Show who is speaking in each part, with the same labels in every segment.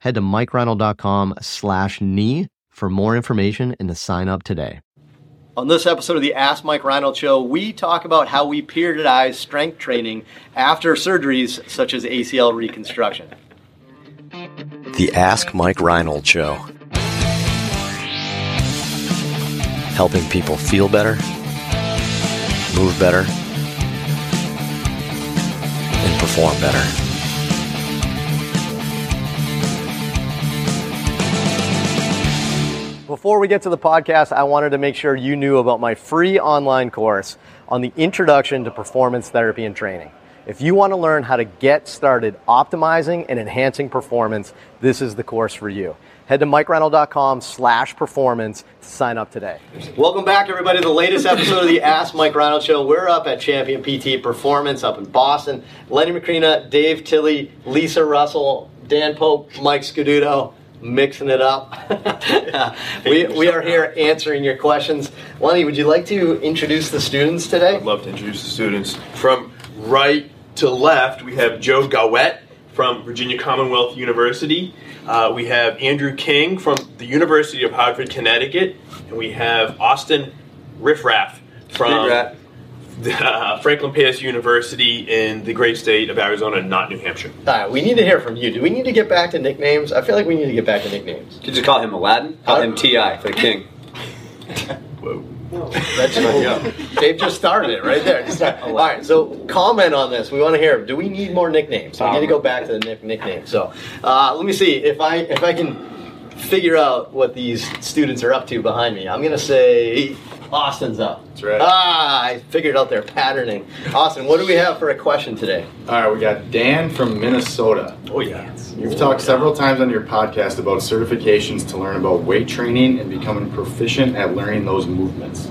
Speaker 1: Head to mikereinold.com slash knee for more information and to sign up today. On this episode of the Ask Mike Reinold Show, we talk about how we periodize strength training after surgeries such as ACL reconstruction.
Speaker 2: The Ask Mike Reinold Show. Helping people feel better, move better, and perform better.
Speaker 1: Before we get to the podcast, I wanted to make sure you knew about my free online course on the introduction to performance therapy and training. If you want to learn how to get started optimizing and enhancing performance, this is the course for you. Head to mikereinold.com slash performance to sign up today. Welcome back, everybody, to the latest episode of the Ask Mike Reinold Show. We're up at Champion PT Performance up in Boston. Lenny Macrina, Dave Tilley, Lisa Russell, Dan Pope, Mike Scaduto mixing it up. we, we are here answering your questions. Lenny, would you like to introduce the students today?
Speaker 3: I'd love to introduce the students. From right to left, we have Joe Gawette from Virginia Commonwealth University. Uh, we have Andrew King from the University of Hartford, Connecticut. And we have Austin Riffraff from uh, Franklin Pierce University in the great state of Arizona, not New Hampshire.
Speaker 1: All right, we need to hear from you. Do we need to get back to nicknames? I feel like we need to get back to nicknames.
Speaker 4: Could you call him Aladdin? Call him Ti for the king.
Speaker 3: Whoa.
Speaker 1: That's Dave just started it right there. All right, so comment on this. We want to hear. Do we need more nicknames? We need to go back to the nick- nicknames. So uh, let me see if I if I can figure out what these students are up to behind me. I'm gonna say Austin's up.
Speaker 3: That's right.
Speaker 1: Ah, I figured out their patterning. Austin, what do we have for a question today?
Speaker 5: All right, we got Dan from Minnesota.
Speaker 3: Oh yeah.
Speaker 5: You've talked several times on your podcast about certifications to learn about weight training and becoming proficient at learning those movements.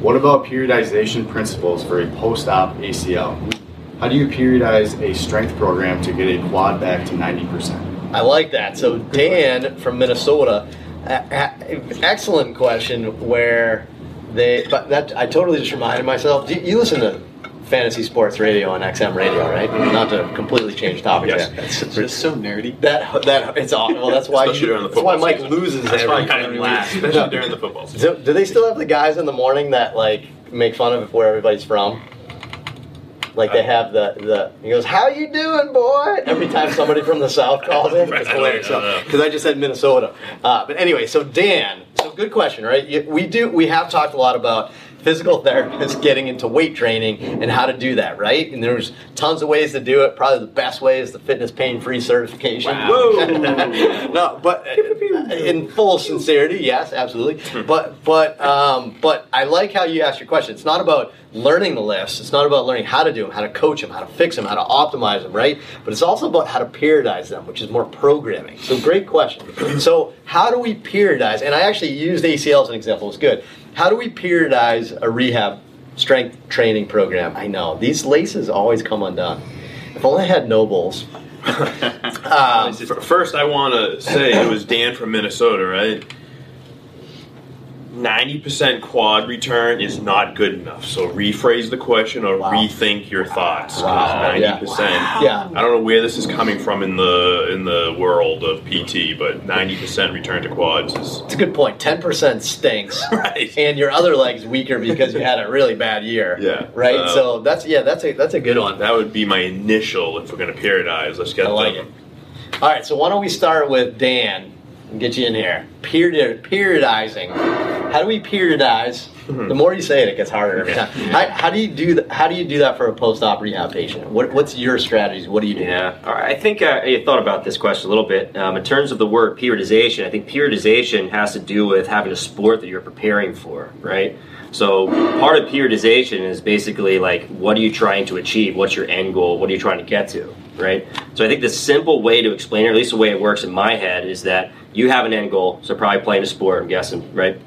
Speaker 5: What about periodization principles for a post-op ACL? How do you periodize a strength program to get a quad back to 90%?
Speaker 1: I like that. So Dan from Minnesota, a- a- excellent question. Where they, but that I totally just reminded myself. You, you listen to fantasy sports radio on XM radio, right? Not to completely change topics.
Speaker 3: Yes.
Speaker 1: here.
Speaker 3: It's
Speaker 4: just so nerdy.
Speaker 1: That that it's awful. Well, that's why you, that's why Mike
Speaker 3: season.
Speaker 1: loses
Speaker 3: That's
Speaker 1: every,
Speaker 3: why I kind of
Speaker 1: every
Speaker 3: laugh,
Speaker 1: week.
Speaker 3: especially during the football season.
Speaker 1: Do, do they still have the guys in the morning that like make fun of where everybody's from? Like they have the the he goes, "How you doing, boy?" Every time somebody from the south calls in, it's hilarious. Because I just said Minnesota. Uh, but anyway, so Dan, so good question, right? We do we have talked a lot about physical therapists getting into weight training and how to do that, right? And there's tons of ways to do it. Probably the best way is the fitness pain free certification.
Speaker 3: Whoa.
Speaker 1: no, but uh, in full sincerity, yes, absolutely. But but um, but I like how you asked your question. It's not about learning the lifts. It's not about learning how to do them, how to coach them, how to fix them, how to optimize them, right? But it's also about how to periodize them, which is more programming. So great question. So how do we periodize? And I actually used ACL as an example. It's good. How do we periodize a rehab strength training program? I know these laces always come undone. If only I had nobles. Um,
Speaker 3: First, I want to say it was Dan from Minnesota, right? 90% quad return is not good enough. So rephrase the question or
Speaker 1: Wow.
Speaker 3: rethink your thoughts.
Speaker 1: Wow.
Speaker 3: 90%.
Speaker 1: Yeah.
Speaker 3: I don't know where this is coming from in the in the world of PT, but 90% return to quads is
Speaker 1: It's a good point. Ten percent stinks,
Speaker 3: Right.
Speaker 1: And your other leg's weaker because you had a really bad year.
Speaker 3: Yeah.
Speaker 1: Right.
Speaker 3: Uh,
Speaker 1: so that's yeah. That's a that's a good one.
Speaker 3: that would be my initial if we're going to periodize. Let's get
Speaker 1: I like
Speaker 3: them.
Speaker 1: it. All right. So why don't we start with Dan and get you in here? Period. Periodizing. How do we periodize? The more you say it, it gets harder every time. How, how do you do that? How do you do that for a post-op rehab patient? What, what's your strategies? What do you do?
Speaker 4: Yeah, I think uh, I thought about this question a little bit. Um, in terms of the word periodization, I think periodization has to do with having a sport that you're preparing for, right? So part of periodization is basically like, what are you trying to achieve? What's your end goal? What are you trying to get to? Right. So I think the simple way to explain it, or at least the way it works in my head, is that you have an end goal. So probably playing a sport, I'm guessing, right?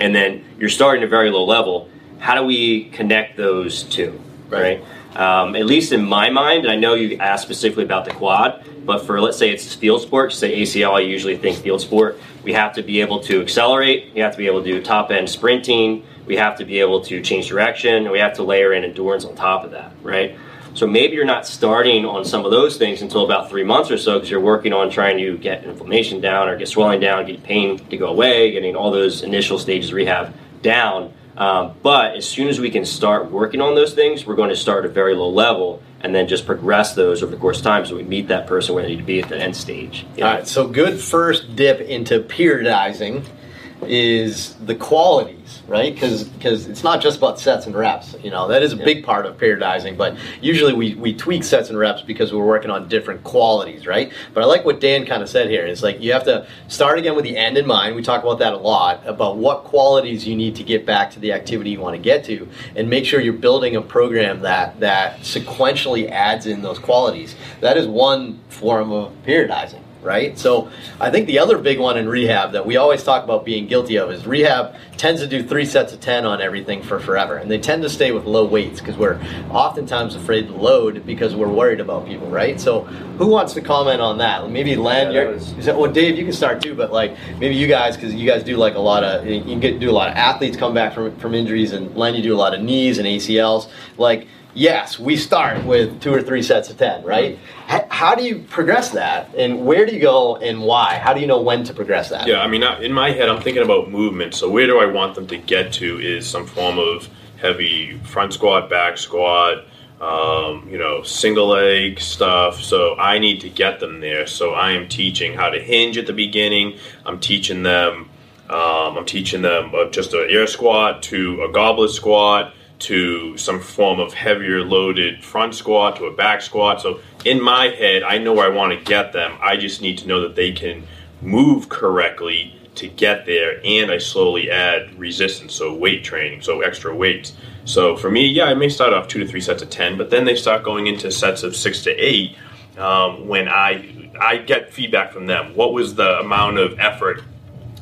Speaker 4: And then you're starting at a very low level. How do we connect those two? Right. Um, at least in my mind, and I know you asked specifically about the quad, but for let's say it's field sport, say ACL, I usually think field sport. We have to be able to accelerate. We have to be able to do top end sprinting we have to be able to change direction, and we have to layer in endurance on top of that, right? So maybe you're not starting on some of those things until about three months or so because you're working on trying to get inflammation down or get swelling down, get pain to go away, getting all those initial stages rehab down. Um, but as soon as we can start working on those things, we're going to start at a very low level and then just progress those over the course of time so we meet that person where they need to be at the end stage.
Speaker 1: All right, so good first dip into periodizing is the qualities, right? Because it's not just about sets and reps. You know, that is a big part of periodizing, but usually we, we tweak sets and reps because we're working on different qualities, right? But I like what Dan kind of said here. Is like you have to start again with the end in mind. We talk about that a lot about what qualities you need to get back to the activity you want to get to, and make sure you're building a program that that sequentially adds in those qualities. That is one form of periodizing right? So I think the other big one in rehab that we always talk about being guilty of is rehab tends to do three sets of 10 on everything for forever. And they tend to stay with low weights because we're oftentimes afraid to load because we're worried about people, right? So who wants to comment on that? Maybe Len, yeah, was, that, well, Dave, you can start too, but like maybe you guys, because you guys do like a lot of, you get do a lot of athletes come back from, from injuries and Len, you do a lot of knees and ACLs. Like, yes, we start with two or three sets of 10, right? How do you progress that? And where do you go and why? How do you know when to progress that?
Speaker 3: Yeah, I mean, in my head, I'm thinking about movement. So, where do I want them to get to is some form of heavy front squat, back squat, um, you know, single leg stuff. So, I need to get them there. So, I am teaching how to hinge at the beginning, I'm teaching them. Um, I'm teaching them just an air squat to a goblet squat to some form of heavier loaded front squat to a back squat. So in my head, I know where I want to get them. I just need to know that they can move correctly to get there, and I slowly add resistance, so weight training, so extra weights. So for me, yeah, I may start off two to three sets of ten, but then they start going into sets of six to eight um, when I I get feedback from them. What was the amount of effort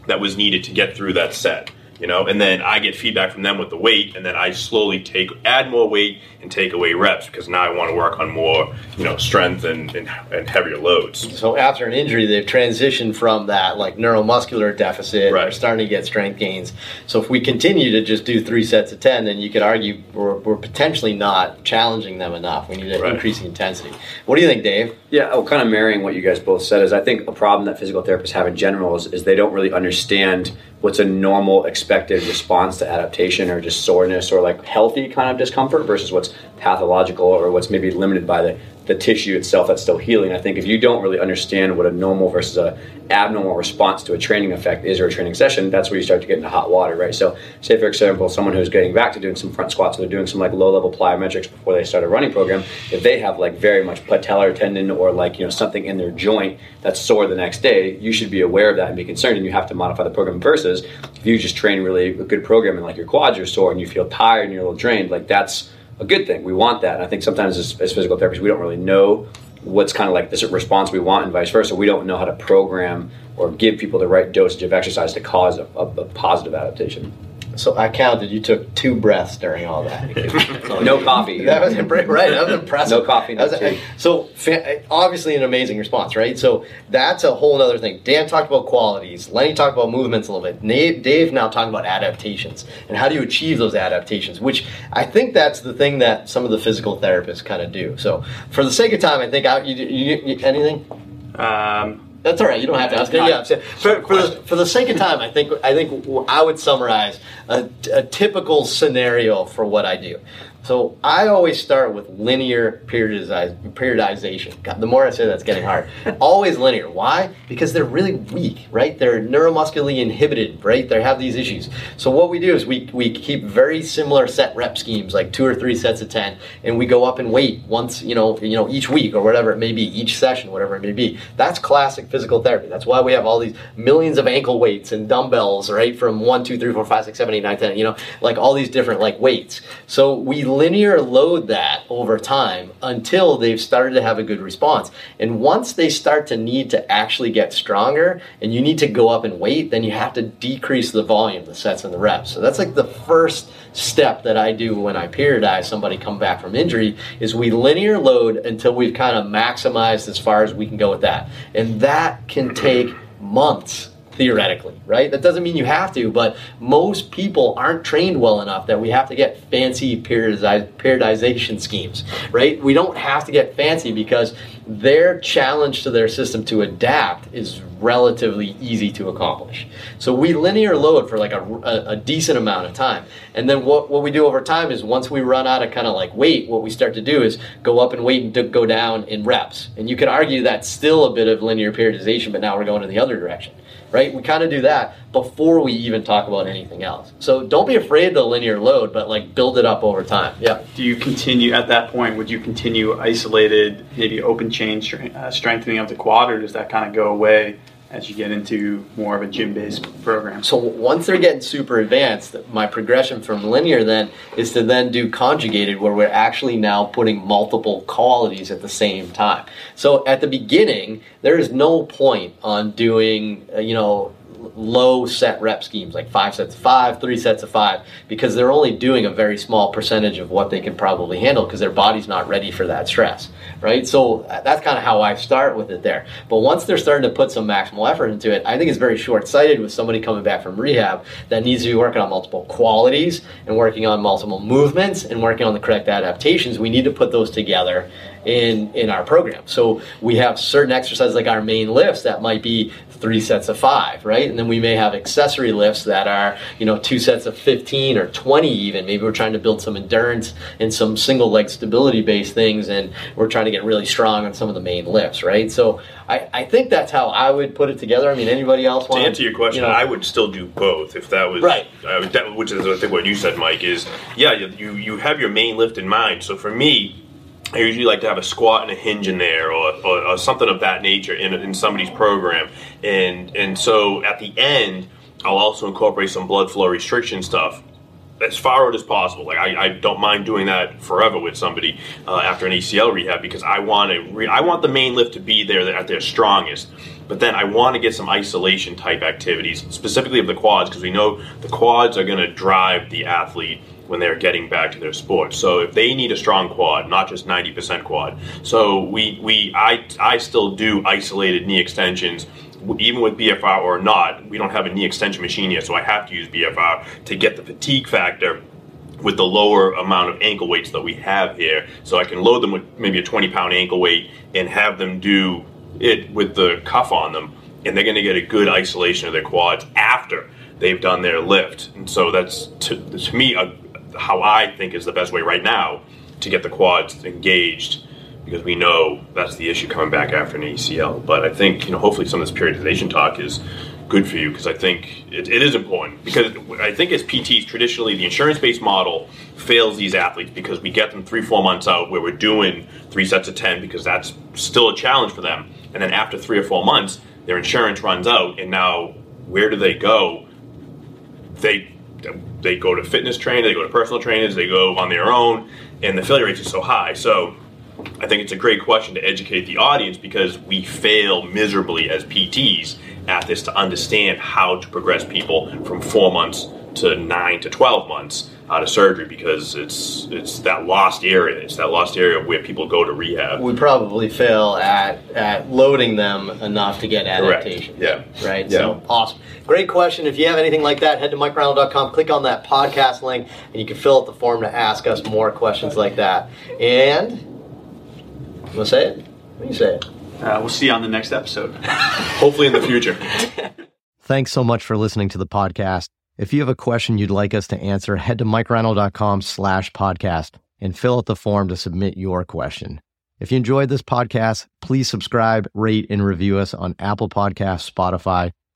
Speaker 3: that was needed to get through that set? You know, and then I get feedback from them with the weight, and then I slowly take add more weight and take away reps because now I want to work on more, you know, strength and, and, and heavier loads.
Speaker 1: So after an injury, they've transitioned from that like neuromuscular deficit,
Speaker 3: right.
Speaker 1: they're starting to get strength gains. So if we continue to just do three sets of ten, then you could argue we're, we're potentially not challenging them enough. We need to right. increase the intensity. What do you think, Dave?
Speaker 6: Yeah, oh, kind of marrying what you guys both said is I think a problem that physical therapists have in general is, is they don't really understand what's a normal expected response to adaptation or just soreness or like healthy kind of discomfort versus what's pathological or what's maybe limited by the the tissue itself that's still healing. I think if you don't really understand what a normal versus a abnormal response to a training effect is or a training session, that's where you start to get into hot water, right? So, say for example, someone who's getting back to doing some front squats, or they're doing some like low level plyometrics before they start a running program. If they have like very much patellar tendon or like you know something in their joint that's sore the next day, you should be aware of that and be concerned, and you have to modify the program. Versus if you just train really a good program and like your quads are sore and you feel tired and you're a little drained, like that's a good thing. We want that. And I think sometimes as, as physical therapists, we don't really know what's kind of like the response we want and vice versa. We don't know how to program or give people the right dosage of exercise to cause a, a, a positive adaptation.
Speaker 1: So I counted. You took two breaths during all that.
Speaker 6: no coffee.
Speaker 1: That was right. That was impressive.
Speaker 6: No coffee. No
Speaker 1: was, so obviously an amazing response, right? So that's a whole other thing. Dan talked about qualities. Lenny talked about movements a little bit. Dave, Dave now talking about adaptations and how do you achieve those adaptations? Which I think that's the thing that some of the physical therapists kind of do. So for the sake of time, I think I, you, you, you anything.
Speaker 3: Um,
Speaker 1: that's all right. You don't have to ask. Yeah, for, for, the, for the sake of time, I think I think I would summarize a, a typical scenario for what I do. So I always start with linear periodization. God, the more I say that's getting hard. always linear. Why? Because they're really weak, right? They're neuromuscularly inhibited, right? They have these issues. So what we do is we, we keep very similar set rep schemes, like two or three sets of 10, and we go up and weight once, you know, you know, each week or whatever it may be, each session, whatever it may be. That's classic physical therapy. That's why we have all these millions of ankle weights and dumbbells, right? From one, two, three, four, five, six, seven, eight, nine, ten, you know, like all these different like weights. So we linear load that over time until they've started to have a good response. And once they start to need to actually get stronger and you need to go up and weight, then you have to decrease the volume, the sets and the reps. So that's like the first step that I do when I periodize somebody come back from injury is we linear load until we've kind of maximized as far as we can go with that. And that can take months theoretically, right? That doesn't mean you have to, but most people aren't trained well enough that we have to get fancy periodization schemes, right? We don't have to get fancy because their challenge to their system to adapt is relatively easy to accomplish. So we linear load for like a, a, a, decent amount of time. And then what, what we do over time is once we run out of kind of like weight, what we start to do is go up and weight and go down in reps. And you could argue that's still a bit of linear periodization, but now we're going in the other direction right? We kind of do that before we even talk about anything else. So don't be afraid to linear load, but like build it up over time. Yeah.
Speaker 7: Do you continue at that point? Would you continue isolated, maybe open chain uh, strengthening of the quad, or does that kind of go away? As you get into more of a gym-based program.
Speaker 1: So once they're getting super advanced, my progression from linear then is to then do conjugated where we're actually now putting multiple qualities at the same time. So at the beginning, there is no point on doing, uh, you know, low set rep schemes, like five sets of five, three sets of five, because they're only doing a very small percentage of what they can probably handle because their body's not ready for that stress, right? So uh, that's kind of how I start with it there. But once they're starting to put some maximal effort into it, I think it's very short sighted with somebody coming back from rehab that needs to be working on multiple qualities and working on multiple movements and working on the correct adaptations. We need to put those together in in our program. So we have certain exercises like our main lifts that might be three sets of five, right? And then we may have accessory lifts that are, you know, two sets of 15 or 20 even. Maybe we're trying to build some endurance and some single leg stability based things and we're trying to get really strong on some of the main lifts, right? So I, I think that's how I would put it together. I mean, anybody else want
Speaker 3: to answer your question? You know, I would still do both if that was
Speaker 1: right.
Speaker 3: Uh, that, which is I think what you said, Mike. Is yeah, you you have your main lift in mind. So for me, I usually like to have a squat and a hinge in there, or, or, or something of that nature in, in somebody's program, and and so at the end, I'll also incorporate some blood flow restriction stuff as far out as possible. Like I, I, don't mind doing that forever with somebody uh, after an ACL rehab because I want to. Re- I want the main lift to be there at their strongest, but then I want to get some isolation type activities, specifically of the quads, because we know the quads are going to drive the athlete when they're getting back to their sport. So if they need a strong quad, not just 90% quad. So we, we I, I still do isolated knee extensions even with BFR or not, we don't have a knee extension machine yet, so I have to use BFR to get the fatigue factor with the lower amount of ankle weights that we have here. So I can load them with maybe a 20 pound ankle weight and have them do it with the cuff on them, and they're going to get a good isolation of their quads after they've done their lift. And so that's to, to me a how I think is the best way right now to get the quads engaged because we know that's the issue coming back after an ACL. But I think you know hopefully some of this periodization talk is good for you because I think it, it is important because I think as PTs traditionally the insurance-based model fails these athletes because we get them three four months out where we're doing three sets of ten because that's still a challenge for them, and then after three or four months their insurance runs out and now where do they go? They they go to fitness trainers, they go to personal trainers, they go on their own, and the failure rates are so high. So I think it's a great question to educate the audience because we fail miserably as PTs at this to understand how to progress people from four months to nine to 12 months out of surgery because it's it's that lost area. It's that lost area where people go to rehab.
Speaker 1: We probably fail at at loading them enough to get adaptation.
Speaker 3: Correct.
Speaker 1: Yeah. Right. Yeah. So awesome. Great question. If you have anything like that, head to MikeReinold.com, click on that podcast link, and you can fill out the form to ask us more questions like that. And you want to say it? What do you say it?
Speaker 7: Uh, we'll see you on the next episode.
Speaker 3: Hopefully in the future.
Speaker 1: Thanks so much for listening to the podcast. If you have a question you'd like us to answer, head to MikeReinold.com slash podcast. and fill out the form to submit your question. If you enjoyed this podcast, please subscribe, rate, and review us on Apple Podcasts, Spotify,